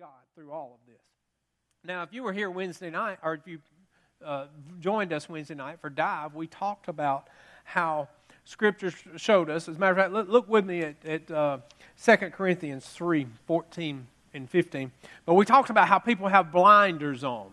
God through all of this. Now, if you were here Wednesday night, or if you uh, joined us Wednesday night for Dive, we talked about how Scripture showed us. As a matter of fact, look, with me at, at uh, 2 Corinthians 3 14 and 15. But we talked about how people have blinders on.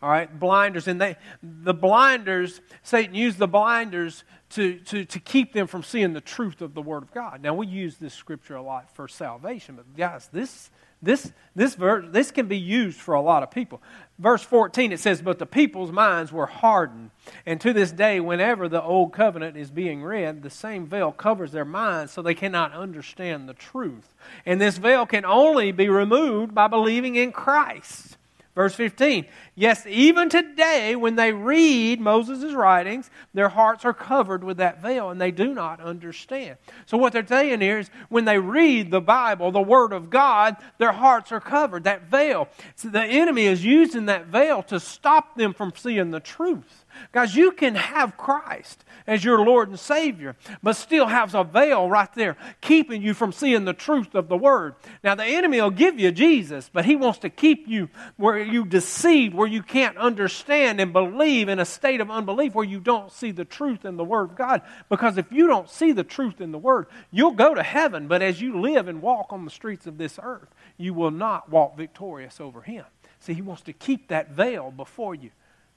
All right, blinders. And they, the blinders, Satan used the blinders to, to, to keep them from seeing the truth of the Word of God. Now, we use this scripture a lot for salvation, but guys, this, this, this, verse, this can be used for a lot of people. Verse 14, it says, But the people's minds were hardened. And to this day, whenever the old covenant is being read, the same veil covers their minds so they cannot understand the truth. And this veil can only be removed by believing in Christ. Verse 15, yes, even today when they read Moses' writings, their hearts are covered with that veil and they do not understand. So, what they're saying here is when they read the Bible, the Word of God, their hearts are covered, that veil. So the enemy is using that veil to stop them from seeing the truth. Guys, you can have Christ as your Lord and Savior, but still has a veil right there keeping you from seeing the truth of the Word. Now, the enemy will give you Jesus, but he wants to keep you where you deceived, where you can't understand and believe in a state of unbelief where you don't see the truth in the Word of God. Because if you don't see the truth in the Word, you'll go to heaven, but as you live and walk on the streets of this earth, you will not walk victorious over Him. See, He wants to keep that veil before you.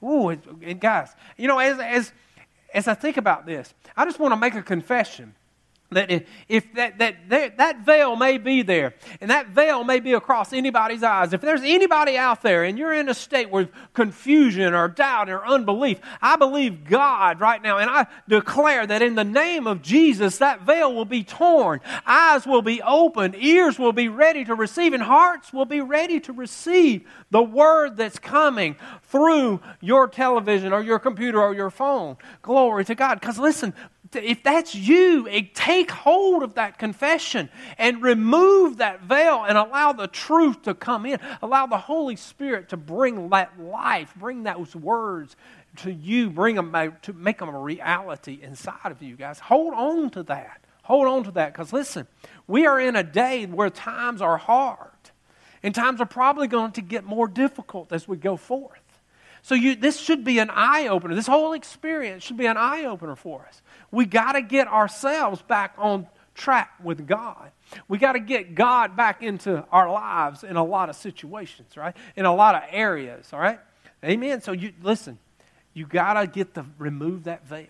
Ooh, and guys, you know, as, as, as I think about this, I just want to make a confession that if that, that, that, veil may be there and that veil may be across anybody's eyes. If there's anybody out there and you're in a state with confusion or doubt or unbelief i believe god right now and i declare that in the name of jesus that veil will be torn. Eyes will be opened. Ears will be ready to receive and hearts will be ready to receive the word that's coming through your television or your computer or your phone. Glory to god. Because listen if that's you, eh, take hold of that confession and remove that veil and allow the truth to come in. Allow the Holy Spirit to bring that life, bring those words to you, bring them to make them a reality inside of you, guys. Hold on to that. Hold on to that because listen, we are in a day where times are hard and times are probably going to get more difficult as we go forth. So you, this should be an eye opener. This whole experience should be an eye opener for us. We got to get ourselves back on track with God. We got to get God back into our lives in a lot of situations, right? In a lot of areas, all right? Amen. So you listen, you got to get the remove that veil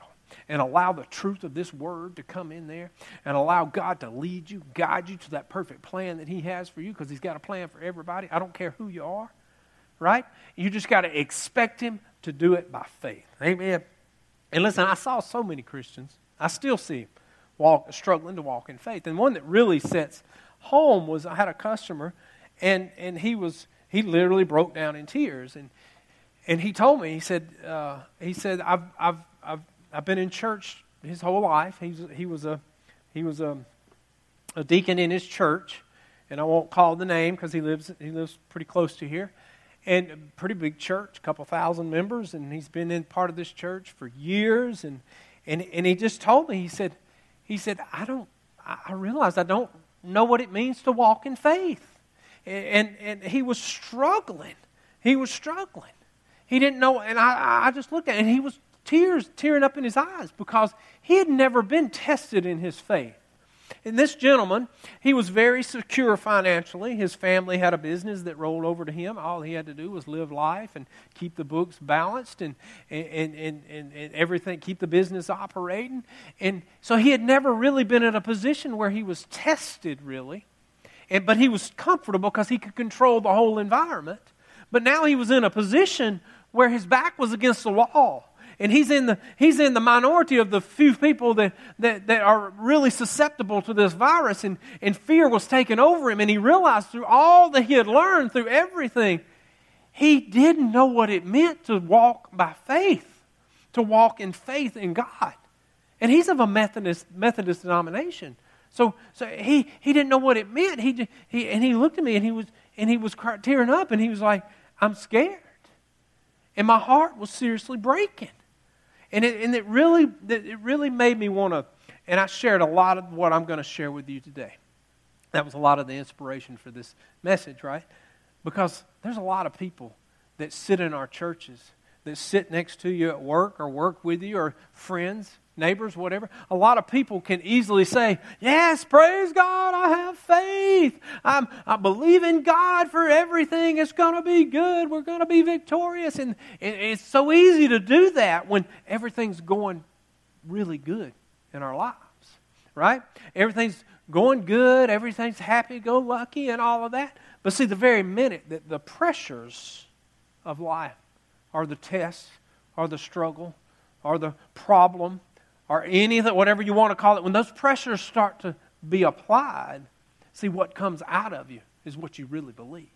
and allow the truth of this word to come in there and allow God to lead you, guide you to that perfect plan that he has for you because he's got a plan for everybody. I don't care who you are, right? You just got to expect him to do it by faith. Amen. And listen, I saw so many Christians, I still see walk, struggling to walk in faith. And one that really sets home was I had a customer, and, and he was he literally broke down in tears. And, and he told me, he said, uh, he said I've, I've, I've, I've been in church his whole life. He's, he was, a, he was a, a deacon in his church, and I won't call the name because he lives, he lives pretty close to here and a pretty big church, a couple thousand members, and he's been in part of this church for years. And, and, and he just told me, he said, he said, I don't, I realize I don't know what it means to walk in faith. And, and, he was struggling. He was struggling. He didn't know, and I, I just looked at it, and he was tears tearing up in his eyes because he had never been tested in his faith. And this gentleman, he was very secure financially. His family had a business that rolled over to him. All he had to do was live life and keep the books balanced and, and, and, and, and everything, keep the business operating. And so he had never really been in a position where he was tested, really. And, but he was comfortable because he could control the whole environment. But now he was in a position where his back was against the wall and he's in the, he's in the minority of the few people that, that, that are really susceptible to this virus. And, and fear was taking over him. And he realized through all that he had learned, through everything, he didn't know what it meant to walk by faith, to walk in faith in God. And he's of a Methodist, Methodist denomination. So, so he, he didn't know what it meant. He, he, and he looked at me and he was, and he was tearing up and he was like, I'm scared. And my heart was seriously breaking. And it, and it, really, it really made me want to, and I shared a lot of what I'm going to share with you today. That was a lot of the inspiration for this message, right? Because there's a lot of people that sit in our churches, that sit next to you at work or work with you or friends, neighbors, whatever. A lot of people can easily say, Yes, praise God, I have faith. I'm, I believe in God for everything. It's going to be good. We're going to be victorious. And, and it's so easy to do that when everything's going really good in our lives, right? Everything's going good, everything's happy go lucky, and all of that. But see, the very minute that the pressures of life are the tests are the struggle are the problem or any anything, whatever you want to call it, when those pressures start to be applied, see what comes out of you is what you really believe.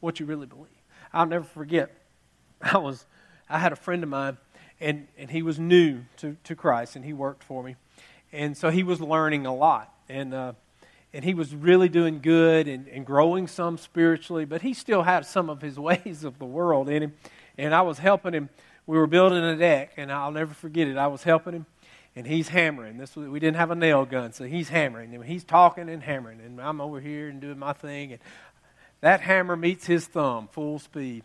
What you really believe. I'll never forget. I was I had a friend of mine and, and he was new to, to Christ and he worked for me. And so he was learning a lot. And uh, and he was really doing good and, and growing some spiritually, but he still had some of his ways of the world in him. And I was helping him. We were building a deck, and I'll never forget it. I was helping him, and he's hammering. This was, we didn't have a nail gun, so he's hammering. And he's talking and hammering, and I'm over here and doing my thing. And that hammer meets his thumb full speed.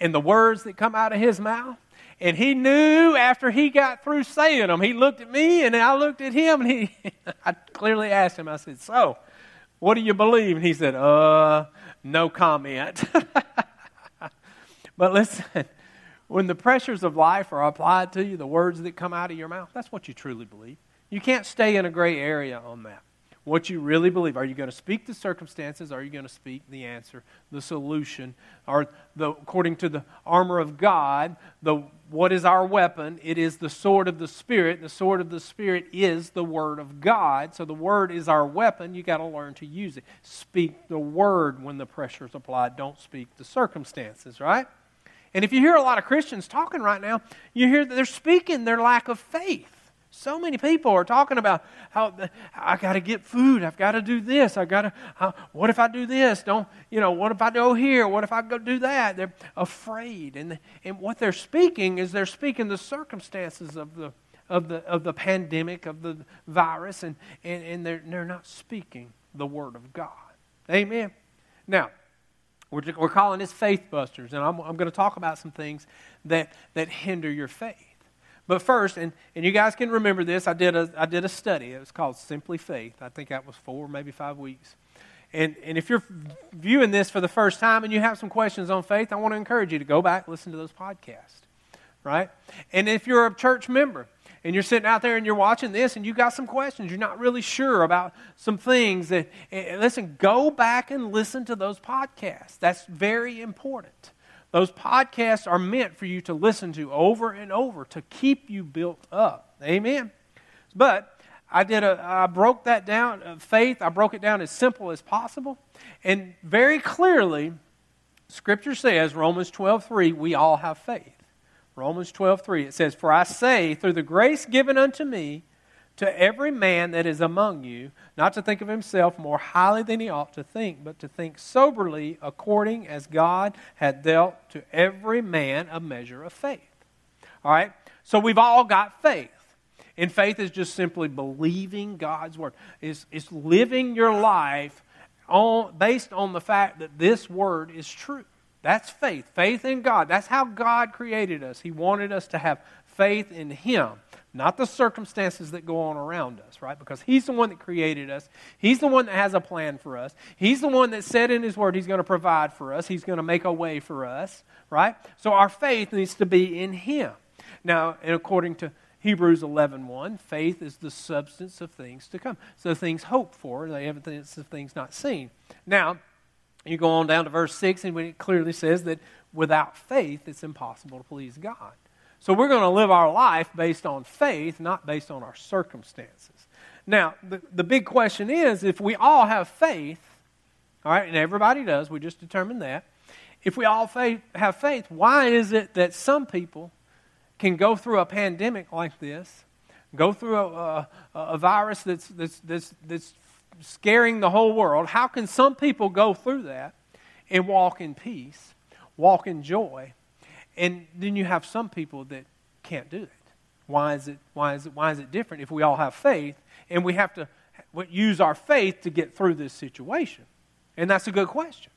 And the words that come out of his mouth, and he knew after he got through saying them, he looked at me and I looked at him and he, I clearly asked him, I said, So, what do you believe? And he said, Uh, no comment. but listen, when the pressures of life are applied to you, the words that come out of your mouth, that's what you truly believe. You can't stay in a gray area on that what you really believe. Are you going to speak the circumstances? Are you going to speak the answer, the solution? Or the, according to the armor of God, the, what is our weapon? It is the sword of the Spirit. The sword of the Spirit is the Word of God. So the Word is our weapon. you got to learn to use it. Speak the Word when the pressure is applied. Don't speak the circumstances, right? And if you hear a lot of Christians talking right now, you hear that they're speaking their lack of faith. So many people are talking about how I got to get food. I've got to do this. I got to. Uh, what if I do this? Don't you know? What if I go here? What if I go do that? They're afraid, and and what they're speaking is they're speaking the circumstances of the of the of the pandemic of the virus, and and, and they're they're not speaking the word of God. Amen. Now. We're, we're calling this faith busters, and I'm, I'm going to talk about some things that, that hinder your faith. But first, and, and you guys can remember this, I did, a, I did a study. It was called Simply Faith. I think that was four, maybe five weeks. And, and if you're viewing this for the first time and you have some questions on faith, I want to encourage you to go back, listen to those podcasts, right? And if you're a church member and you're sitting out there and you're watching this and you got some questions, you're not really sure about some things, that, listen, go back and listen to those podcasts. That's very important. Those podcasts are meant for you to listen to over and over to keep you built up. Amen. But I did a I broke that down uh, faith, I broke it down as simple as possible. And very clearly, scripture says Romans 12:3, we all have faith. Romans 12:3 it says, "For I say through the grace given unto me, to every man that is among you, not to think of himself more highly than he ought to think, but to think soberly according as God had dealt to every man a measure of faith. All right? So we've all got faith. And faith is just simply believing God's word. It's, it's living your life on, based on the fact that this word is true. That's faith. Faith in God. That's how God created us. He wanted us to have faith in Him not the circumstances that go on around us, right? Because He's the one that created us. He's the one that has a plan for us. He's the one that said in His Word He's going to provide for us. He's going to make a way for us, right? So our faith needs to be in Him. Now, and according to Hebrews 11.1, 1, faith is the substance of things to come. So things hoped for, the evidence of things not seen. Now, you go on down to verse 6, and it clearly says that without faith, it's impossible to please God. So we're going to live our life based on faith, not based on our circumstances. Now, the, the big question is if we all have faith, all right, and everybody does, we just determined that. If we all faith, have faith, why is it that some people can go through a pandemic like this, go through a, a, a virus that's, that's, that's, that's scaring the whole world? How can some people go through that and walk in peace, walk in joy, and then you have some people that can't do it. Why is it, why is it, why is it different if we all have faith and we have to use our faith to get through this situation? And that's a good question.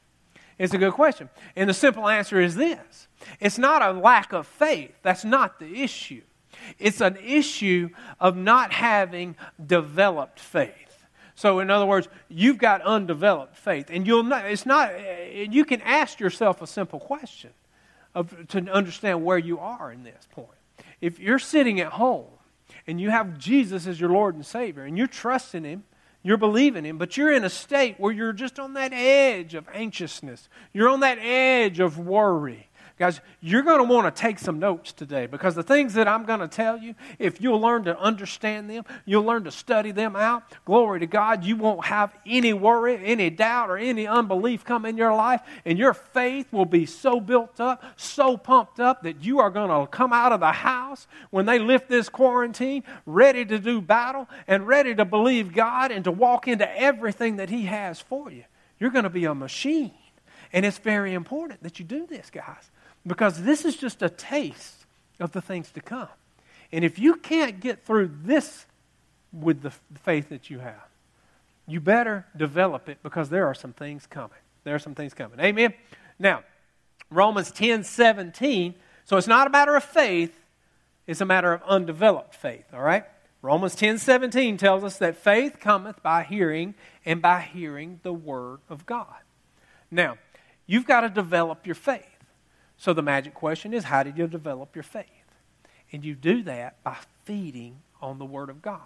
It's a good question. And the simple answer is this it's not a lack of faith. That's not the issue. It's an issue of not having developed faith. So, in other words, you've got undeveloped faith, and you'll not, it's not. You can ask yourself a simple question of, to understand where you are in this point. If you're sitting at home and you have Jesus as your Lord and Savior, and you're trusting Him, you're believing Him, but you're in a state where you're just on that edge of anxiousness, you're on that edge of worry Guys, you're going to want to take some notes today because the things that I'm going to tell you, if you'll learn to understand them, you'll learn to study them out, glory to God, you won't have any worry, any doubt, or any unbelief come in your life, and your faith will be so built up, so pumped up that you are going to come out of the house when they lift this quarantine ready to do battle and ready to believe God and to walk into everything that He has for you. You're going to be a machine. And it's very important that you do this, guys. Because this is just a taste of the things to come. And if you can't get through this with the faith that you have, you better develop it because there are some things coming. There are some things coming. Amen? Now, Romans 10 17. So it's not a matter of faith, it's a matter of undeveloped faith, all right? Romans 10 17 tells us that faith cometh by hearing, and by hearing the word of God. Now, you've got to develop your faith. So the magic question is how did you develop your faith? And you do that by feeding on the Word of God.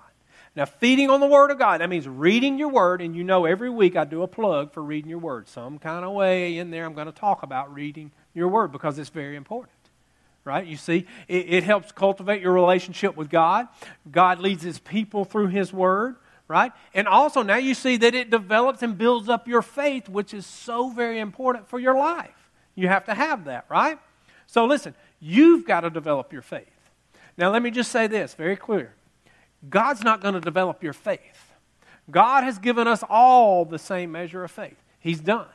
Now, feeding on the Word of God, that means reading your Word, and you know every week I do a plug for reading your Word. Some kind of way in there I'm going to talk about reading your Word because it's very important. Right? You see, it, it helps cultivate your relationship with God. God leads His people through His Word right? And also now you see that it develops and builds up your faith, which is so very important for your life. You have to have that, right? So listen, you've got to develop your faith. Now, let me just say this very clear God's not going to develop your faith. God has given us all the same measure of faith. He's done.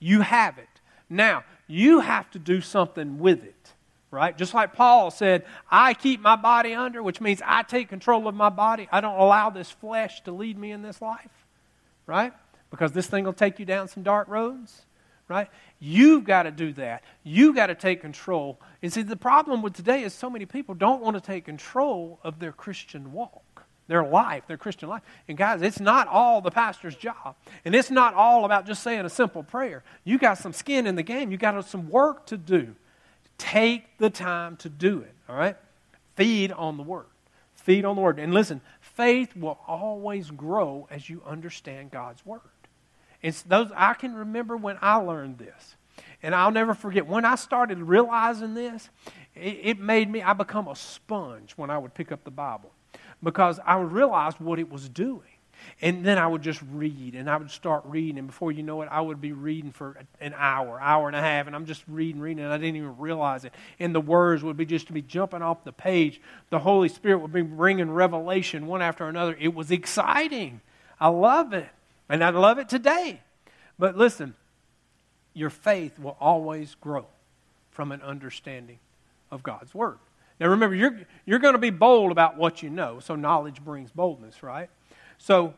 You have it. Now, you have to do something with it, right? Just like Paul said, I keep my body under, which means I take control of my body. I don't allow this flesh to lead me in this life, right? Because this thing will take you down some dark roads right? You've got to do that. You've got to take control. And see, the problem with today is so many people don't want to take control of their Christian walk, their life, their Christian life. And guys, it's not all the pastor's job. And it's not all about just saying a simple prayer. You got some skin in the game. You got some work to do. Take the time to do it, all right? Feed on the Word. Feed on the Word. And listen, faith will always grow as you understand God's Word. It's those I can remember when I learned this. And I'll never forget when I started realizing this, it, it made me I become a sponge when I would pick up the Bible. Because I realized what it was doing. And then I would just read, and I would start reading, and before you know it, I would be reading for an hour, hour and a half, and I'm just reading, reading, and I didn't even realize it. And the words would be just to be jumping off the page. The Holy Spirit would be bringing revelation one after another. It was exciting. I love it. And I love it today. But listen, your faith will always grow from an understanding of God's Word. Now remember, you're, you're going to be bold about what you know, so knowledge brings boldness, right? So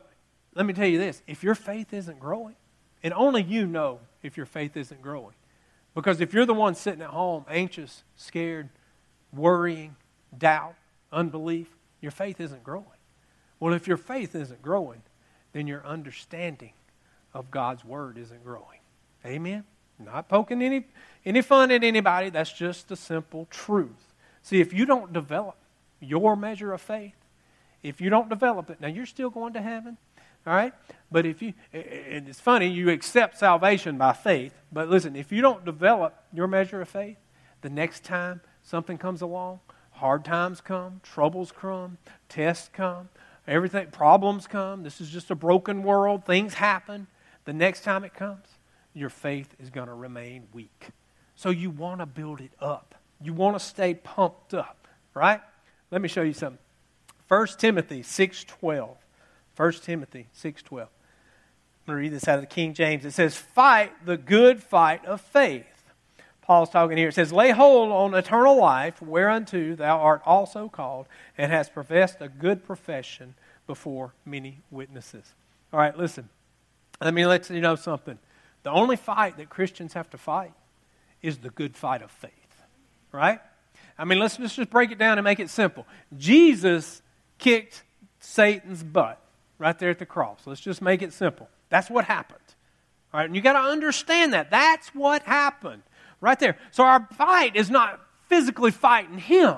let me tell you this if your faith isn't growing, and only you know if your faith isn't growing. Because if you're the one sitting at home, anxious, scared, worrying, doubt, unbelief, your faith isn't growing. Well, if your faith isn't growing, then your understanding of God's Word isn't growing. Amen? Not poking any, any fun at anybody. That's just the simple truth. See, if you don't develop your measure of faith, if you don't develop it, now you're still going to heaven, all right? But if you, and it's funny, you accept salvation by faith, but listen, if you don't develop your measure of faith, the next time something comes along, hard times come, troubles come, tests come, Everything, problems come. This is just a broken world. Things happen. The next time it comes, your faith is going to remain weak. So you want to build it up. You want to stay pumped up, right? Let me show you something. 1 Timothy 6.12. 1 Timothy 6.12. I'm going to read this out of the King James. It says, Fight the good fight of faith. Paul's talking here. It says, Lay hold on eternal life, whereunto thou art also called, and hast professed a good profession before many witnesses. All right, listen. Let me let you know something. The only fight that Christians have to fight is the good fight of faith, right? I mean, let's, let's just break it down and make it simple. Jesus kicked Satan's butt right there at the cross. Let's just make it simple. That's what happened. All right, and you got to understand that. That's what happened right there. So our fight is not physically fighting him.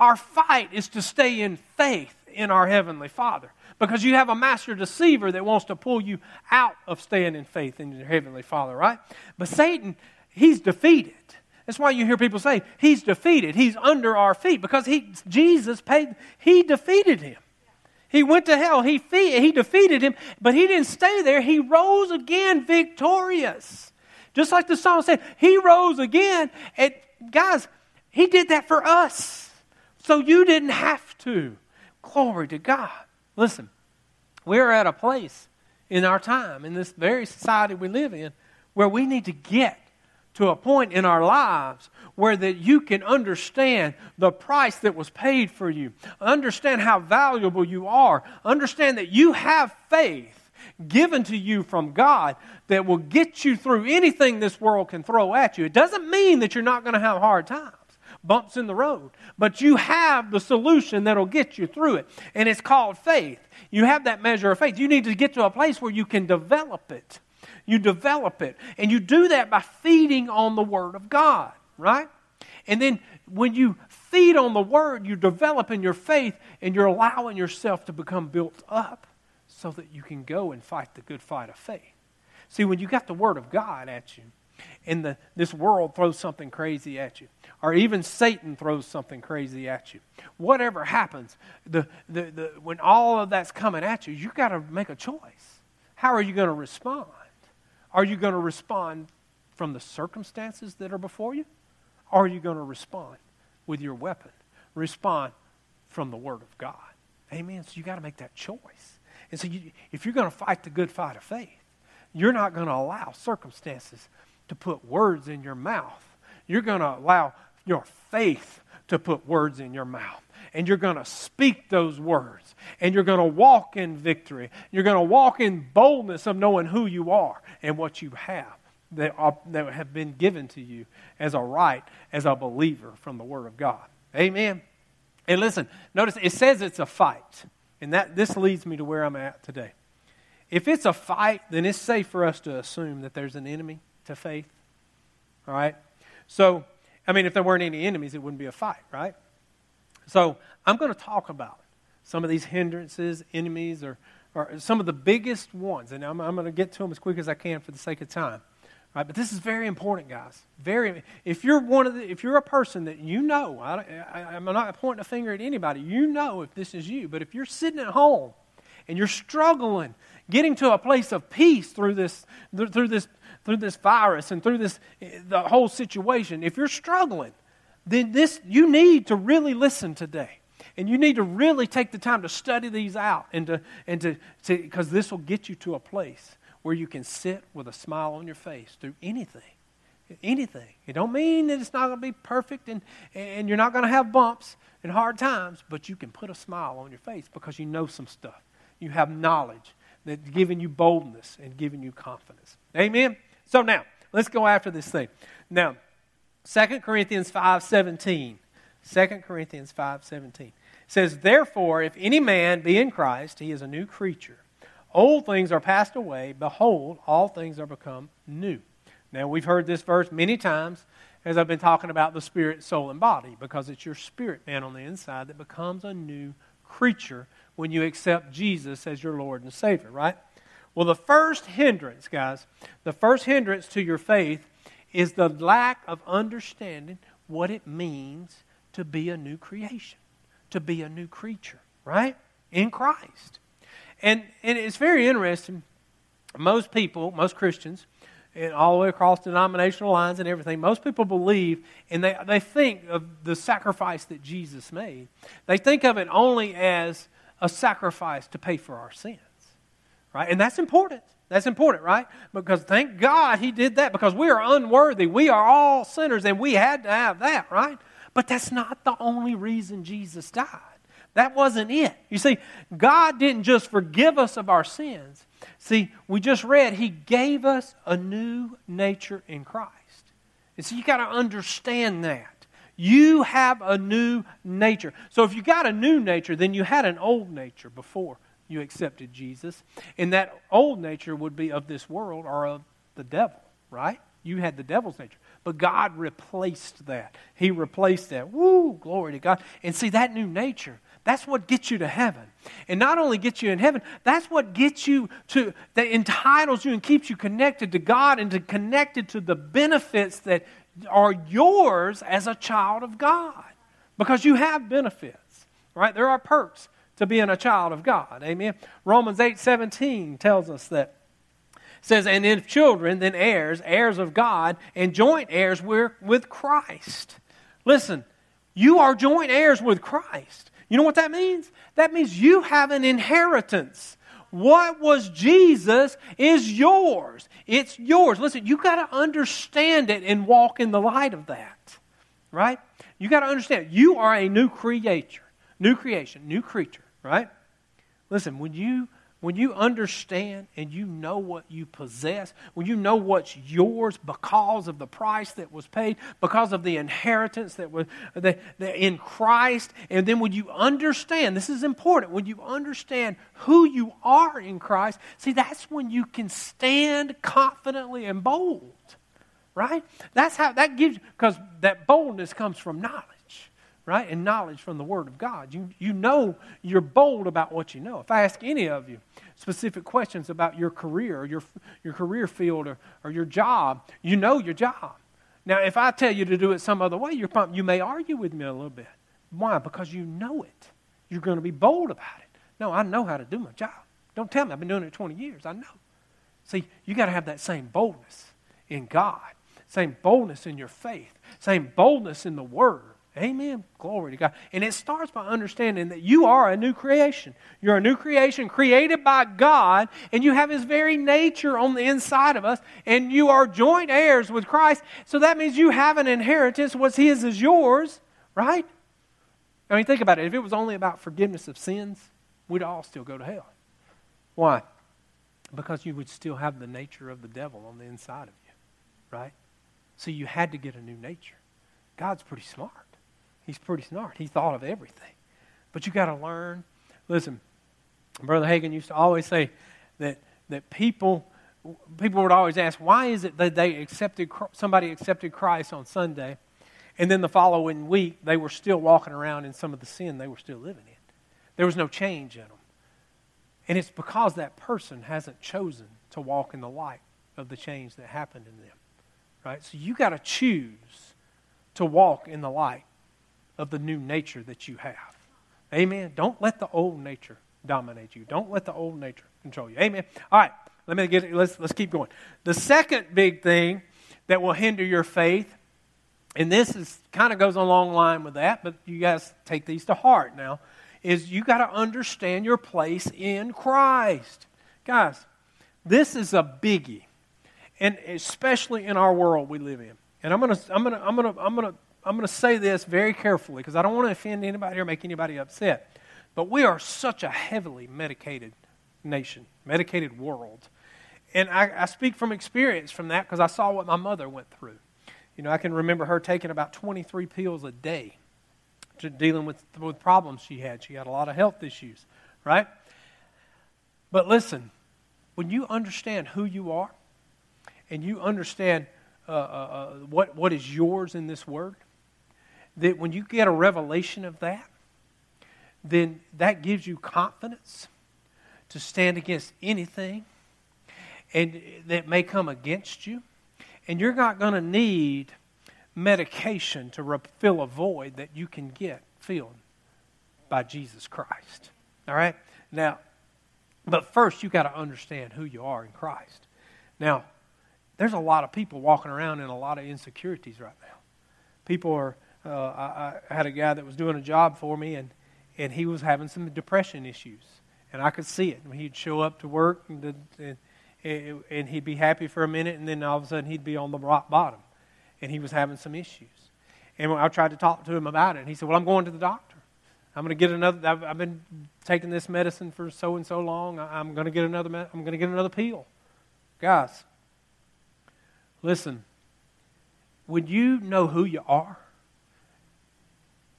Our fight is to stay in faith in our heavenly Father. Because you have a master deceiver that wants to pull you out of staying in faith in your heavenly Father, right? But Satan, he's defeated. That's why you hear people say, He's defeated. He's under our feet. Because he, Jesus paid, He defeated him. He went to hell. He, fe- he defeated him, but he didn't stay there. He rose again victorious. Just like the song said, He rose again. And guys, He did that for us. So you didn't have to. Glory to God. Listen, we're at a place in our time, in this very society we live in, where we need to get to a point in our lives where that you can understand the price that was paid for you understand how valuable you are understand that you have faith given to you from god that will get you through anything this world can throw at you it doesn't mean that you're not going to have hard times bumps in the road but you have the solution that'll get you through it and it's called faith you have that measure of faith you need to get to a place where you can develop it you develop it. And you do that by feeding on the Word of God, right? And then when you feed on the Word, you develop in your faith and you're allowing yourself to become built up so that you can go and fight the good fight of faith. See, when you got the Word of God at you, and the, this world throws something crazy at you, or even Satan throws something crazy at you, whatever happens, the, the, the, when all of that's coming at you, you've got to make a choice. How are you going to respond? Are you going to respond from the circumstances that are before you? Or are you going to respond with your weapon? Respond from the Word of God. Amen. So you got to make that choice. And so you, if you're going to fight the good fight of faith, you're not going to allow circumstances to put words in your mouth. You're going to allow your faith to put words in your mouth and you're going to speak those words and you're going to walk in victory. You're going to walk in boldness of knowing who you are and what you have that, are, that have been given to you as a right, as a believer from the Word of God. Amen. And listen, notice it says it's a fight. And that this leads me to where I'm at today. If it's a fight, then it's safe for us to assume that there's an enemy to faith. All right? So, I mean, if there weren't any enemies, it wouldn't be a fight, right? So I'm going to talk about some of these hindrances, enemies, or, or some of the biggest ones. And I'm, I'm going to get to them as quick as I can for the sake of time. Right, but this is very important, guys. Very. If you're one of the, if you're a person that you know, I, I, I'm not pointing a finger at anybody. You know if this is you. But if you're sitting at home and you're struggling, getting to a place of peace through this, through this, through this virus and through this, the whole situation, if you're struggling, then this you need to really listen today. And you need to really take the time to study these out and to and to because this will get you to a place where you can sit with a smile on your face through anything. Anything. It don't mean that it's not going to be perfect and, and you're not going to have bumps and hard times, but you can put a smile on your face because you know some stuff. You have knowledge that's giving you boldness and giving you confidence. Amen? So now, let's go after this thing. Now, 2 Corinthians 5:17. 2 Corinthians 5:17 says, "Therefore, if any man be in Christ, he is a new creature. Old things are passed away; behold, all things are become new." Now, we've heard this verse many times as I've been talking about the spirit, soul, and body, because it's your spirit man on the inside that becomes a new creature when you accept Jesus as your Lord and Savior, right? Well, the first hindrance, guys, the first hindrance to your faith is the lack of understanding what it means to be a new creation, to be a new creature, right? In Christ. And, and it's very interesting. Most people, most Christians, and all the way across denominational lines and everything, most people believe and they, they think of the sacrifice that Jesus made. They think of it only as a sacrifice to pay for our sins, right? And that's important. That's important, right? Because thank God he did that because we are unworthy. We are all sinners and we had to have that, right? But that's not the only reason Jesus died. That wasn't it. You see, God didn't just forgive us of our sins, See, we just read, He gave us a new nature in Christ. And so you got to understand that. You have a new nature. So if you got a new nature, then you had an old nature before you accepted Jesus. And that old nature would be of this world or of the devil, right? You had the devil's nature. But God replaced that. He replaced that. Woo, glory to God. And see, that new nature, that's what gets you to heaven. And not only gets you in heaven, that's what gets you to, that entitles you and keeps you connected to God and to connected to the benefits that are yours as a child of God. Because you have benefits, right? There are perks to being a child of God. Amen. Romans 8 17 tells us that says, and if children, then heirs, heirs of God, and joint heirs with Christ. Listen, you are joint heirs with Christ. You know what that means? That means you have an inheritance. What was Jesus is yours. It's yours. Listen, you got to understand it and walk in the light of that. Right? You got to understand you are a new creature, new creation, new creature, right? Listen, when you when you understand and you know what you possess, when you know what's yours because of the price that was paid, because of the inheritance that was in Christ, and then when you understand, this is important, when you understand who you are in Christ, see, that's when you can stand confidently and bold, right? That's how that gives, because that boldness comes from knowledge right? And knowledge from the Word of God. You, you know you're bold about what you know. If I ask any of you specific questions about your career your, your career field or, or your job, you know your job. Now, if I tell you to do it some other way, you're, pumped, you may argue with me a little bit. Why? Because you know it. You're going to be bold about it. No, I know how to do my job. Don't tell me. I've been doing it 20 years. I know. See, you got to have that same boldness in God, same boldness in your faith, same boldness in the Word Amen. Glory to God. And it starts by understanding that you are a new creation. You're a new creation created by God, and you have His very nature on the inside of us, and you are joint heirs with Christ. So that means you have an inheritance. What's His is yours, right? I mean, think about it. If it was only about forgiveness of sins, we'd all still go to hell. Why? Because you would still have the nature of the devil on the inside of you, right? So you had to get a new nature. God's pretty smart. He's pretty smart. He thought of everything. But you got to learn. Listen, Brother Hagin used to always say that, that people, people would always ask, why is it that they accepted, somebody accepted Christ on Sunday, and then the following week they were still walking around in some of the sin they were still living in? There was no change in them. And it's because that person hasn't chosen to walk in the light of the change that happened in them. Right? So you got to choose to walk in the light of the new nature that you have. Amen. Don't let the old nature dominate you. Don't let the old nature control you. Amen. All right. Let me get let's let's keep going. The second big thing that will hinder your faith, and this is kind of goes along line with that, but you guys take these to heart now, is you got to understand your place in Christ. Guys, this is a biggie. And especially in our world we live in. And I'm gonna I'm gonna I'm gonna I'm gonna I'm going to say this very carefully because I don't want to offend anybody or make anybody upset. But we are such a heavily medicated nation, medicated world. And I, I speak from experience from that because I saw what my mother went through. You know, I can remember her taking about 23 pills a day to dealing with, with problems she had. She had a lot of health issues, right? But listen, when you understand who you are and you understand uh, uh, uh, what, what is yours in this word, that when you get a revelation of that, then that gives you confidence to stand against anything and that may come against you. And you're not going to need medication to fill a void that you can get filled by Jesus Christ. All right? Now, but first you got to understand who you are in Christ. Now, there's a lot of people walking around in a lot of insecurities right now. People are uh, I, I, had a guy that was doing a job for me, and, and he was having some depression issues. And I could see it. He'd show up to work, and, and, and he'd be happy for a minute, and then all of a sudden he'd be on the rock bottom. And he was having some issues. And I tried to talk to him about it, and he said, Well, I'm going to the doctor. I'm going to get another. I've, I've, been taking this medicine for so and so long. I'm going to get another. I'm going to get another pill. Guys, listen. When you know who you are,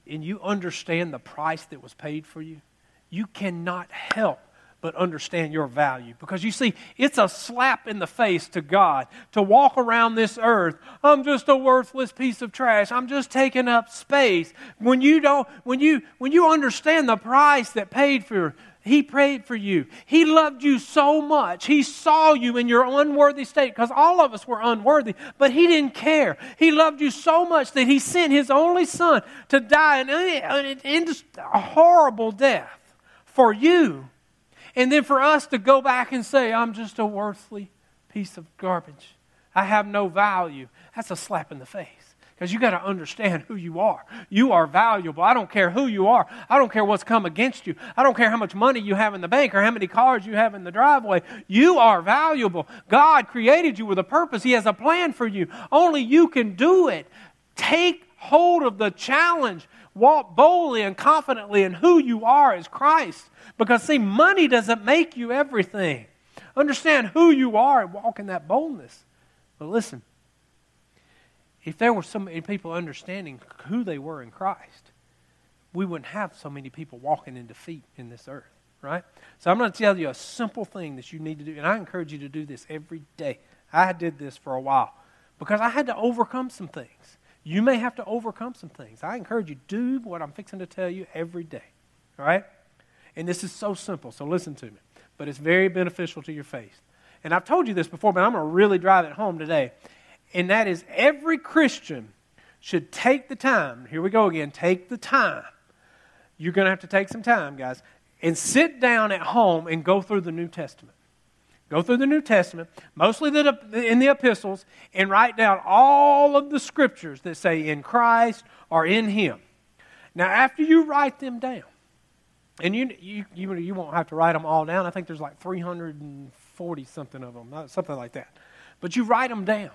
and you understand the price that was paid for you, you cannot help but understand your value. Because you see, it's a slap in the face to God to walk around this earth. I'm just a worthless piece of trash. I'm just taking up space. When you don't, when you, when you understand the price that paid for, he prayed for you. He loved you so much. He saw you in your unworthy state because all of us were unworthy, but He didn't care. He loved you so much that He sent His only Son to die in a horrible death for you and then for us to go back and say, I'm just a worthless piece of garbage. I have no value. That's a slap in the face. Because you got to understand who you are. You are valuable. I don't care who you are. I don't care what's come against you. I don't care how much money you have in the bank or how many cars you have in the driveway. You are valuable. God created you with a purpose. He has a plan for you. Only you can do it. Take hold of the challenge. Walk boldly and confidently in who you are as Christ. Because, see, money doesn't make you everything. Understand who you are and walk in that boldness. But listen, if there were so many people understanding who they were in Christ, we wouldn't have so many people walking in defeat in this earth, right? So I'm going to tell you a simple thing that you need to do, and I encourage you to do this every day. I did this for a while because I had to overcome some things. You may have to overcome some things. I encourage you do what I'm fixing to tell you every day. All right? And this is so simple, so listen to me. But it's very beneficial to your faith. And I've told you this before, but I'm going to really drive it home today. And that is every Christian should take the time. Here we go again. Take the time. You're going to have to take some time, guys, and sit down at home and go through the New Testament. Go through the New Testament, mostly the, in the epistles, and write down all of the scriptures that say in Christ or in Him. Now, after you write them down, and you, you, you, you won't have to write them all down. I think there's like 340 something of them, something like that. But you write them down.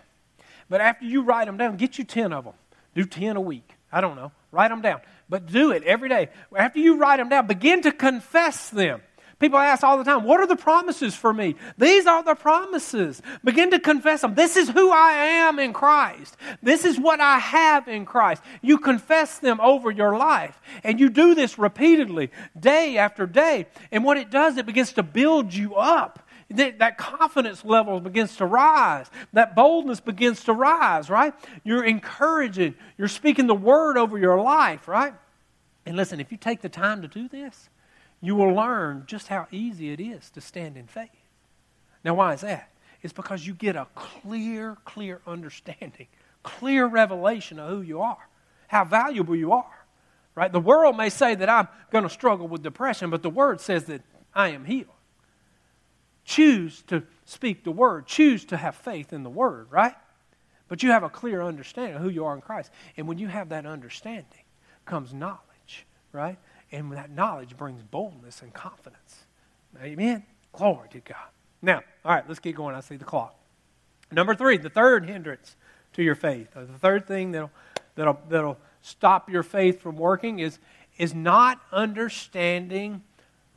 But after you write them down, get you 10 of them. Do 10 a week. I don't know. Write them down. But do it every day. After you write them down, begin to confess them. People ask all the time, What are the promises for me? These are the promises. Begin to confess them. This is who I am in Christ. This is what I have in Christ. You confess them over your life. And you do this repeatedly, day after day. And what it does, it begins to build you up. That, confidence level begins to rise. That boldness begins to rise, right? You're encouraging. You're speaking the word over your life, right? And listen, if you take the time to do this, you will learn just how easy it is to stand in faith. Now, why is that? It's because you get a clear, clear understanding, clear revelation of who you are, how valuable you are. Right? The world may say that I'm going to struggle with depression, but the word says that I am healed. Choose to speak the word, choose to have faith in the word, right? But you have a clear understanding of who you are in Christ. And when you have that understanding comes knowledge, right? And that knowledge brings boldness and confidence. Amen. Glory to God. Now, all right, let's keep going. I see the clock. Number three, the third hindrance to your faith. Uh, the third thing that'll, that'll, that'll stop your faith from working is, is not understanding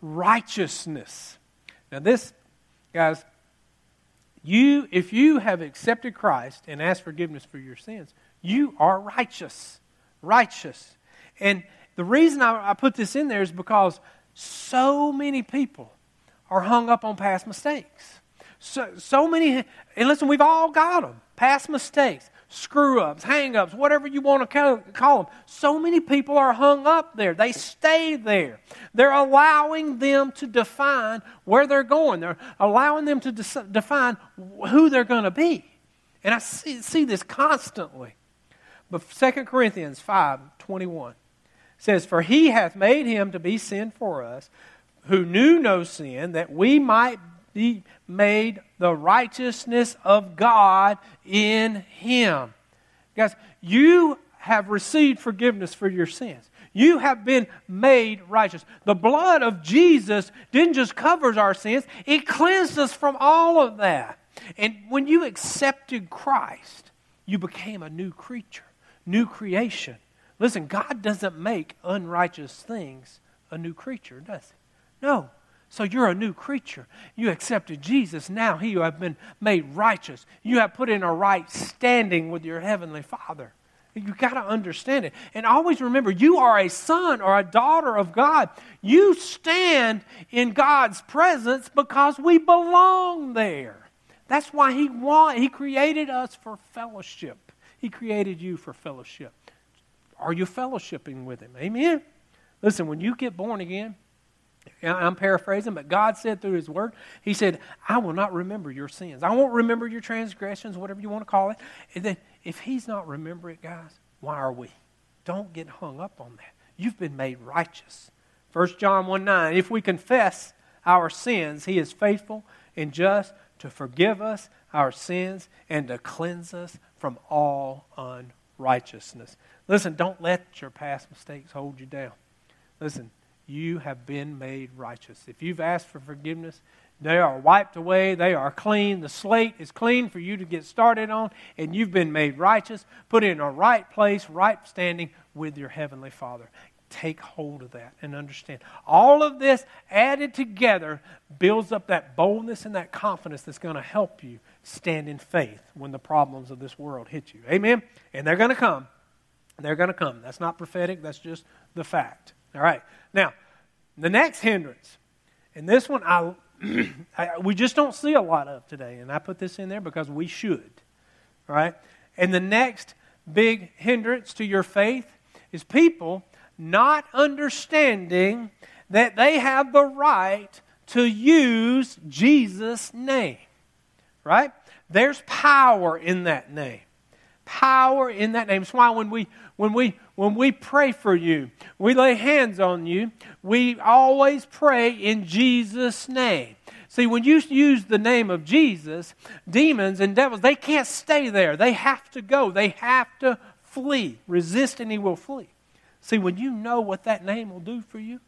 righteousness. Now, this, guys, you, if you have accepted Christ and asked forgiveness for your sins, you are righteous. Righteous. And the reason I, I put this in there is because so many people are hung up on past mistakes. So, so many, and listen, we've all got them past mistakes, screw ups, hang ups, whatever you want to call them. So many people are hung up there. They stay there. They're allowing them to define where they're going, they're allowing them to de- define who they're going to be. And I see, see this constantly. But 2 Corinthians 5 21 says, For he hath made him to be sin for us, who knew no sin, that we might be made the righteousness of God in him. Guys, you have received forgiveness for your sins. You have been made righteous. The blood of Jesus didn't just cover our sins, it cleansed us from all of that. And when you accepted Christ, you became a new creature, new creation. Listen, God doesn't make unrighteous things a new creature, does he? No. So you're a new creature. You accepted Jesus. Now he you have been made righteous. You have put in a right standing with your heavenly Father. You've got to understand it. And always remember, you are a son or a daughter of God. You stand in God's presence because we belong there. That's why He want, He created us for fellowship. He created you for fellowship. Are you fellowshipping with Him? Amen. Listen, when you get born again, I'm paraphrasing, but God said through His Word, He said, I will not remember your sins. I won't remember your transgressions, whatever you want to call it. And then if he's not remembering it, guys, why are we? Don't get hung up on that. You've been made righteous. 1 John 1 9, if we confess our sins, he is faithful and just to forgive us our sins and to cleanse us from all unrighteousness. Listen, don't let your past mistakes hold you down. Listen, you have been made righteous. If you've asked for forgiveness, they are wiped away. They are clean. The slate is clean for you to get started on, and you've been made righteous, put in a right place, right standing with your Heavenly Father. Take hold of that and understand. All of this added together builds up that boldness and that confidence that's going to help you stand in faith when the problems of this world hit you. Amen? And they're going to come. They're going to come. That's not prophetic, that's just the fact. All right. Now, the next hindrance, and this one I I, we just don't see a lot of today. And I put this in there because we should. All right. And the next big hindrance to your faith is people not understanding that they have the right to use Jesus' name. Right? There's power in that name. Power in that name. That's why when we when we when we pray for you, we lay hands on you, we always pray in Jesus' name. See, when you use the name of Jesus, demons and devils, they can't stay there. They have to go. They have to flee. Resist and he will flee. See, when you know what that name will do for you,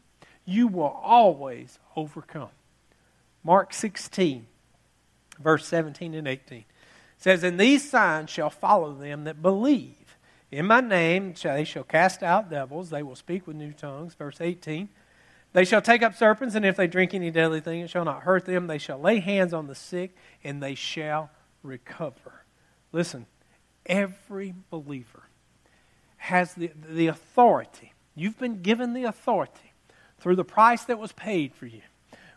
you will always overcome. Mark 16, verse 17 and 18 says, And these signs shall follow them that believe. In my name they shall cast out devils, they will speak with new tongues. Verse 18. They shall take up serpents, and if they drink any deadly thing, it shall not hurt them. They shall lay hands on the sick, and they shall recover. Listen, every believer has the, the authority. You've been given the authority through the price that was paid for you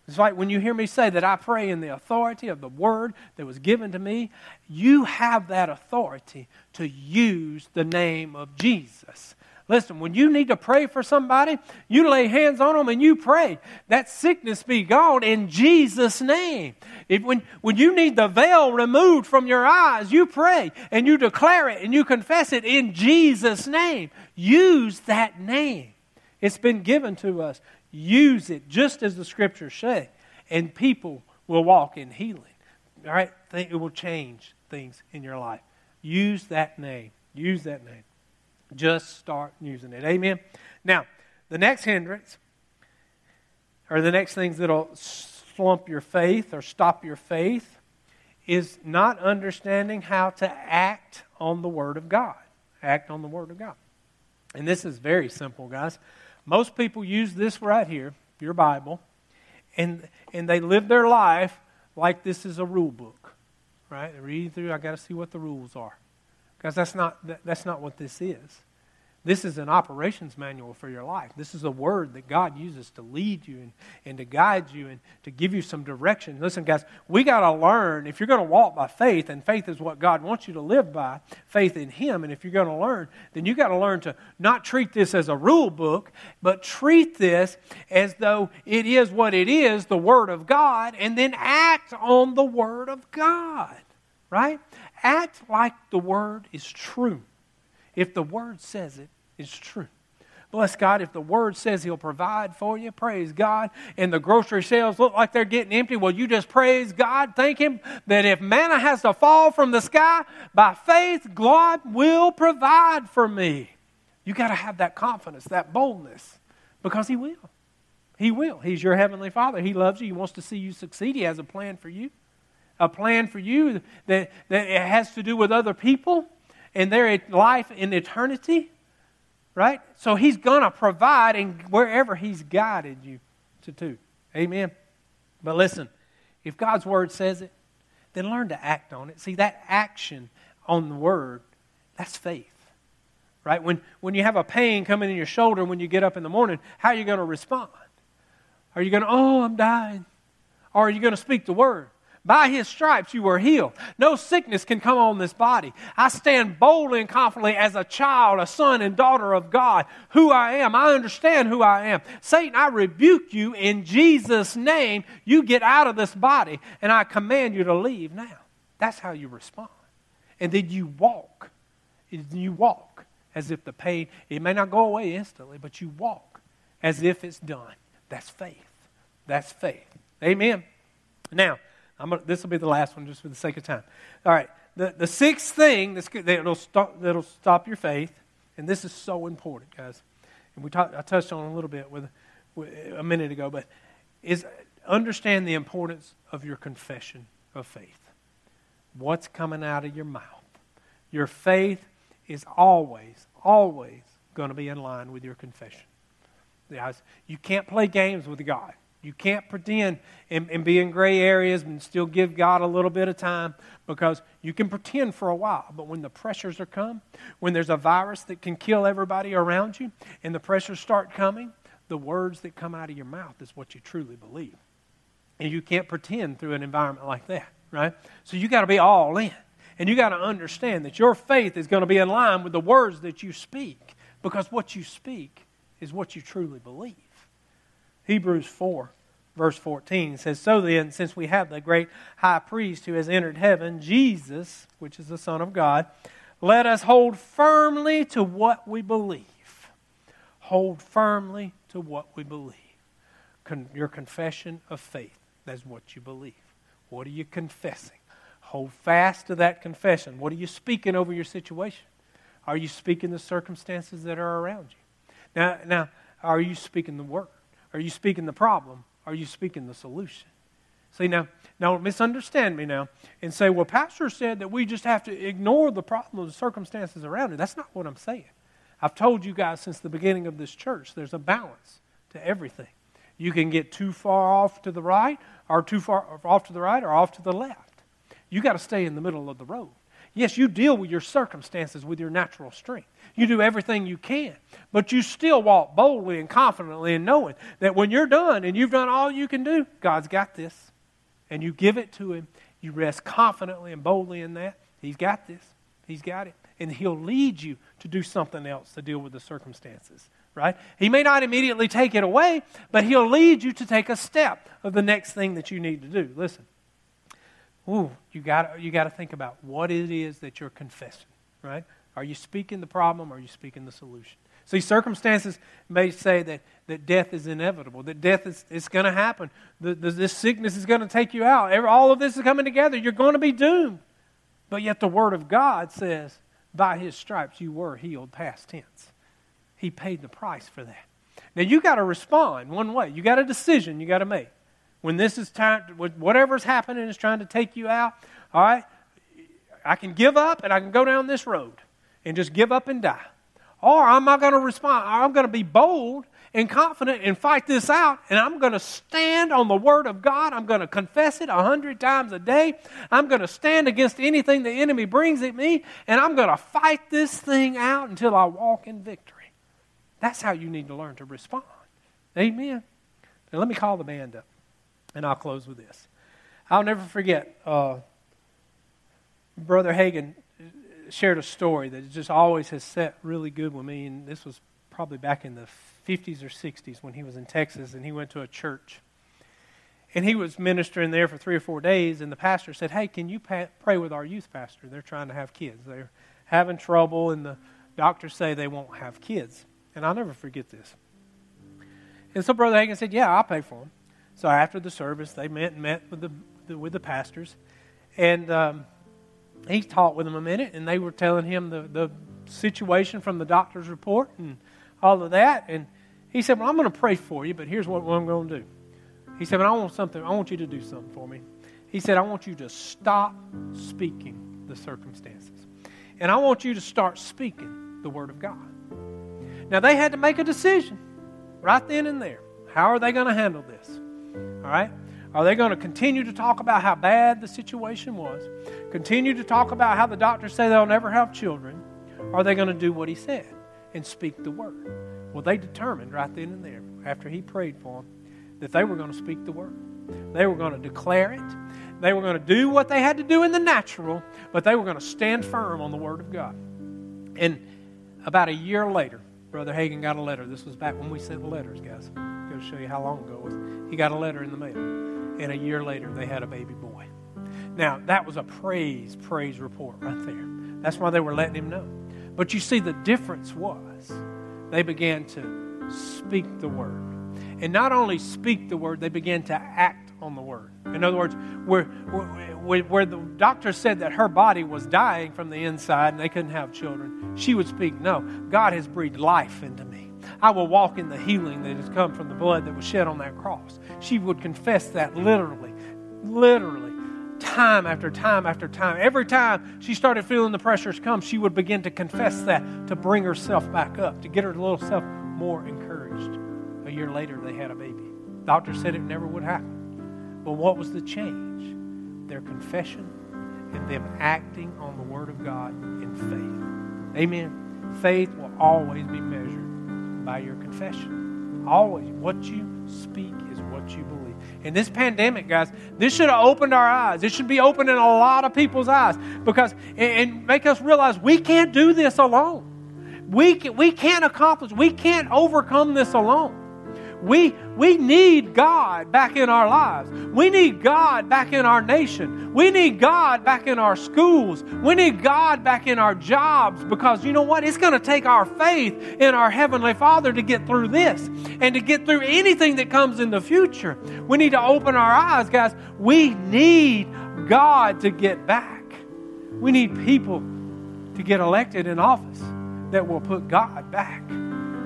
it's like when you hear me say that I pray in the authority of the word that was given to me, you have that authority to use the name of Jesus. Listen, when you need to pray for somebody, you lay hands on them and you pray. That sickness be gone in Jesus' name. If, when, when you need the veil removed from your eyes, you pray and you declare it and you confess it in Jesus' name. Use that name. It's been given to us. Use it just as the scriptures say, and people will walk in healing. All right? It will change things in your life. Use that name. Use that name. Just start using it. Amen? Now, the next hindrance, or the next things that'll slump your faith or stop your faith, is not understanding how to act on the Word of God. Act on the Word of God. And this is very simple, guys. Most people use this right here, your Bible, and, and they live their life like this is a rule book, right? Reading through, I got to see what the rules are. Because that's not, that, that's not what this is. This is an operations manual for your life. This is a word that God uses to lead you and, and to guide you and to give you some direction. Listen, guys, we got to learn. If you're going to walk by faith, and faith is what God wants you to live by, faith in Him, and if you're going to learn, then you got to learn to not treat this as a rule book, but treat this as though it is what it is, the Word of God, and then act on the Word of God, right? Act like the Word is true. If the Word says it, is true. Bless God, if the Word says He'll provide for you, praise God, and the grocery shelves look like they're getting empty, well, you just praise God, thank Him that if manna has to fall from the sky, by faith, God will provide for me. You got to have that confidence, that boldness, because He will. He will. He's your Heavenly Father. He loves you. He wants to see you succeed. He has a plan for you. A plan for you that, that it has to do with other people and their life in eternity right? So He's going to provide in wherever He's guided you to do. Amen. But listen, if God's Word says it, then learn to act on it. See, that action on the Word, that's faith. Right? When, when you have a pain coming in your shoulder when you get up in the morning, how are you going to respond? Are you going to, oh, I'm dying? Or are you going to speak the Word? By his stripes you were healed. No sickness can come on this body. I stand boldly and confidently as a child, a son and daughter of God, who I am. I understand who I am. Satan, I rebuke you in Jesus' name. You get out of this body, and I command you to leave now. That's how you respond. And then you walk. You walk as if the pain, it may not go away instantly, but you walk as if it's done. That's faith. That's faith. Amen. Now, this will be the last one just for the sake of time. All right. The, the sixth thing that's, that'll, stop, that'll stop your faith, and this is so important, guys, and we talk, I touched on a little bit with, with a minute ago, but is understand the importance of your confession of faith. What's coming out of your mouth? Your faith is always, always going to be in line with your confession. Guys, you can't play games with God. You can't pretend and, and, be in gray areas and still give God a little bit of time because you can pretend for a while. But when the pressures are come, when there's a virus that can kill everybody around you, and the pressures start coming, the words that come out of your mouth is what you truly believe. And you can't pretend through an environment like that, right? So you got to be all in. And you got to understand that your faith is going to be in line with the words that you speak because what you speak is what you truly believe. Hebrews 4 verse 14 says, So then, since we have the great high priest who has entered heaven, Jesus, which is the Son of God, let us hold firmly to what we believe. Hold firmly to what we believe. Con- your confession of faith, that's what you believe. What are you confessing? Hold fast to that confession. What are you speaking over your situation? Are you speaking the circumstances that are around you? Now, now are you speaking the word? Are you speaking the problem? Are you speaking the solution? See, now, now misunderstand me now and say, well, Pastor said that we just have to ignore the problem, of the circumstances around it. That's not what I'm saying. I've told you guys since the beginning of this church, there's a balance to everything. You can get too far off to the right, or too far off to the right, or off to the left. You got to stay in the middle of the road. Yes, you deal with your circumstances with your natural strength. You do everything you can, but you still walk boldly and confidently and knowing that when you're done and you've done all you can do, God's got this. And you give it to Him. You rest confidently and boldly in that. He's got this. He's got it. And He'll lead you to do something else to deal with the circumstances, right? He may not immediately take it away, but He'll lead you to take a step of the next thing that you need to do. Listen ooh, you got you got to think about what it is that you're confessing, right? Are you speaking the problem or are you speaking the solution? See, circumstances may say that, that death is inevitable, that death is, is going to happen, the, the, this sickness is going to take you out. All of this is coming together. You're going to be doomed. But yet the Word of God says, by His stripes you were healed, past tense. He paid the price for that. Now you got to respond one way. You got a decision you got to make when this is time, whatever's happening is trying to take you out, all right, I can give up and I can go down this road and just give up and die. Or I'm not going to respond. I'm going to be bold and confident and fight this out, and I'm going to stand on the Word of God. I'm going to confess it a hundred times a day. I'm going to stand against anything the enemy brings at me, and I'm going to fight this thing out until I walk in victory. That's how you need to learn to respond. Amen. Now, let me call the band up. And I'll close with this. I'll never forget, uh, Brother Hagin shared a story that just always has set really good with me. And this was probably back in the 50s or 60s when he was in Texas and he went to a church. And he was ministering there for three or four days. And the pastor said, Hey, can you pa- pray with our youth pastor? They're trying to have kids. They're having trouble, and the doctors say they won't have kids. And I'll never forget this. And so Brother Hagin said, Yeah, I'll pay for them. So after the service, they met and met with the, with the pastors, and um, he talked with them a minute, and they were telling him the, the situation from the doctor's report and all of that. And he said, "Well, I'm going to pray for you, but here's what, what I'm going to do." He said, "But I want something. I want you to do something for me." He said, "I want you to stop speaking the circumstances, and I want you to start speaking the Word of God." Now, they had to make a decision right then and there. How are they going to handle this? All right? Are they going to continue to talk about how bad the situation was? Continue to talk about how the doctors say they'll never have children? Are they going to do what he said and speak the word? Well, they determined right then and there, after he prayed for them, that they were going to speak the word. They were going to declare it. They were going to do what they had to do in the natural, but they were going to stand firm on the word of God. And about a year later, Brother Hagin got a letter. This was back when we sent the letters, guys. Going to show you how long ago it was. He got a letter in the mail. And a year later, they had a baby boy. Now, that was a praise, praise report right there. That's why they were letting him know. But you see, the difference was they began to speak the word. And not only speak the word, they began to act on the word. In other words, where, where, where the doctor said that her body was dying from the inside and they couldn't have children, she would speak, No, God has breathed life into me. I will walk in the healing that has come from the blood that was shed on that cross. She would confess that literally, literally, time after time after time. Every time she started feeling the pressures come, she would begin to confess that to bring herself back up, to get her little self more encouraged. A year later, they had a baby. Doctor said it never would happen. But what was the change? Their confession and them acting on the Word of God in faith. Amen. Faith will always be measured by your confession. Always. What you speak is what you believe. In this pandemic, guys, this should have opened our eyes. It should be opening a lot of people's eyes because and make us realize we can't do this alone. We, can, we can't accomplish, we can't overcome this alone. We, we need God back in our lives. We need God back in our nation. We need God back in our schools. We need God back in our jobs because you know what? It's going to take our faith in our Heavenly Father to get through this and to get through anything that comes in the future. We need to open our eyes, guys. We need God to get back. We need people to get elected in office that will put God back.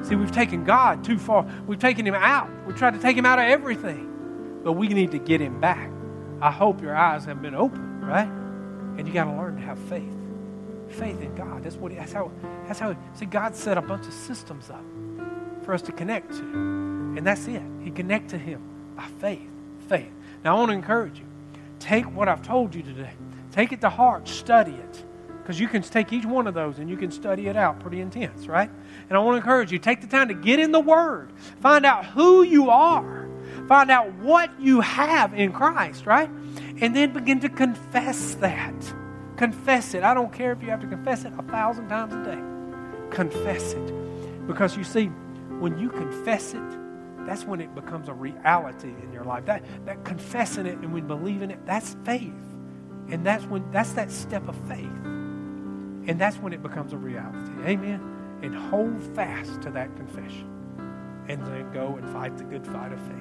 See, we've taken God too far. We've taken Him out. We've tried to take Him out of everything. But we need to get Him back. I hope your eyes have been open, right? And you got to learn to have faith. Faith in God. That's what. That's how. That's how. See, God set a bunch of systems up for us to connect to, and that's it. He connect to Him by faith. Faith. Now, I want to encourage you. Take what I've told you today. Take it to heart. Study it. Because you can take each one of those and you can study it out pretty intense, right? And I want to encourage you take the time to get in the Word, find out who you are, find out what you have in Christ, right? And then begin to confess that. Confess it. I don't care if you have to confess it a thousand times a day. Confess it. Because you see, when you confess it, that's when it becomes a reality in your life. That, that confessing it and when believing it, that's faith. And that's when that's that step of faith. And that's when it becomes a reality. Amen. And hold fast to that confession. And then go and fight the good fight of faith.